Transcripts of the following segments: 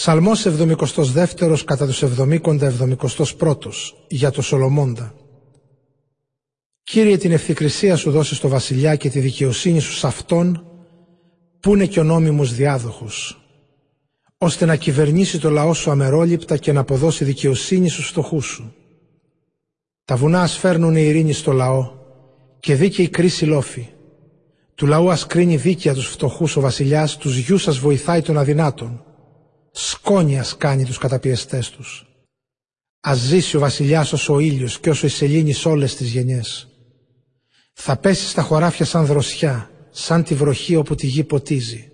Ψαλμός 72 κατά τους 70 71 για το Σολομώντα. Κύριε την ευθυκρισία σου δώσει στο βασιλιά και τη δικαιοσύνη σου σε αυτόν που είναι και ο νόμιμος διάδοχος ώστε να κυβερνήσει το λαό σου αμερόληπτα και να αποδώσει δικαιοσύνη στους φτωχούς σου. Τα βουνά ας φέρνουν ειρήνη στο λαό και δίκαιη κρίση λόφη. Του λαού ας κρίνει δίκαια τους φτωχούς ο βασιλιάς, τους γιους σας βοηθάει των αδυνάτων σκόνιας κάνει τους καταπιεστές τους. Ας ζήσει ο βασιλιάς όσο ο ήλιος και όσο η σελήνη σε όλες τις γενιές. Θα πέσει στα χωράφια σαν δροσιά, σαν τη βροχή όπου τη γη ποτίζει.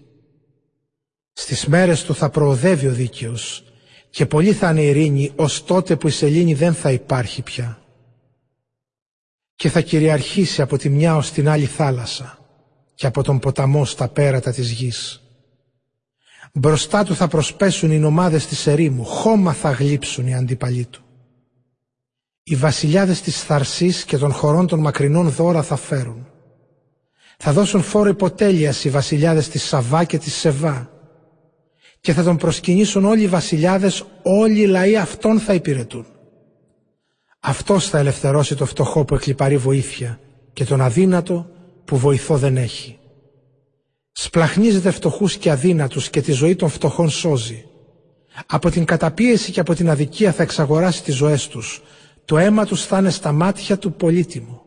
Στις μέρες του θα προοδεύει ο δίκαιος και πολύ θα είναι ειρήνη ως τότε που η σελήνη δεν θα υπάρχει πια. Και θα κυριαρχήσει από τη μια ως την άλλη θάλασσα και από τον ποταμό στα πέρατα της γης. Μπροστά του θα προσπέσουν οι νομάδες της ερήμου, χώμα θα γλύψουν οι αντίπαλοι του. Οι βασιλιάδες της Θαρσής και των χωρών των μακρινών δώρα θα φέρουν. Θα δώσουν φόρο υποτέλειας οι βασιλιάδες της Σαβά και της Σεβά και θα τον προσκυνήσουν όλοι οι βασιλιάδες, όλοι οι λαοί αυτόν θα υπηρετούν. Αυτός θα ελευθερώσει το φτωχό που εκλυπαρεί βοήθεια και τον αδύνατο που βοηθό δεν έχει. Σπλαχνίζεται φτωχούς και αδύνατους και τη ζωή των φτωχών σώζει. Από την καταπίεση και από την αδικία θα εξαγοράσει τις ζωές τους. Το αίμα τους θα είναι στα μάτια του πολύτιμο.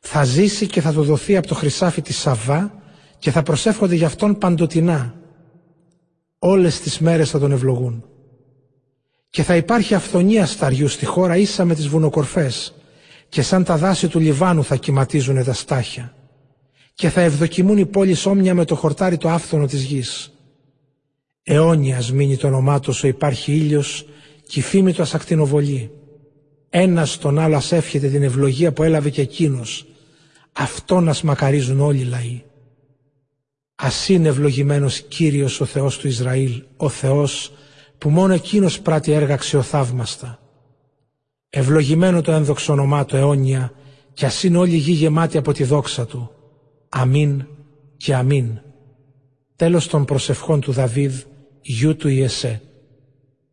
Θα ζήσει και θα του δοθεί από το χρυσάφι της Σαββά και θα προσεύχονται γι' αυτόν παντοτινά. Όλες τις μέρες θα τον ευλογούν. Και θα υπάρχει αυθονία σταριού στη χώρα ίσα με τις βουνοκορφές και σαν τα δάση του Λιβάνου θα κυματίζουν τα στάχια και θα ευδοκιμούν οι πόλεις όμοια με το χορτάρι το άφθονο της γης. Αιώνιας μείνει το όνομά του όσο υπάρχει ήλιος και η φήμη του ασακτηνοβολεί. Ένας τον άλλο ας εύχεται την ευλογία που έλαβε και εκείνος. Αυτό να μακαρίζουν όλοι οι λαοί. Ας είναι ευλογημένος Κύριος ο Θεός του Ισραήλ, ο Θεός που μόνο εκείνος πράττει έργα αξιοθαύμαστα. Ευλογημένο το ένδοξο όνομά του αιώνια και ας είναι όλη η γη γεμάτη από τη δόξα του Αμήν και αμήν. Τέλος των προσευχών του Δαβίδ, γιού του Ιεσέ.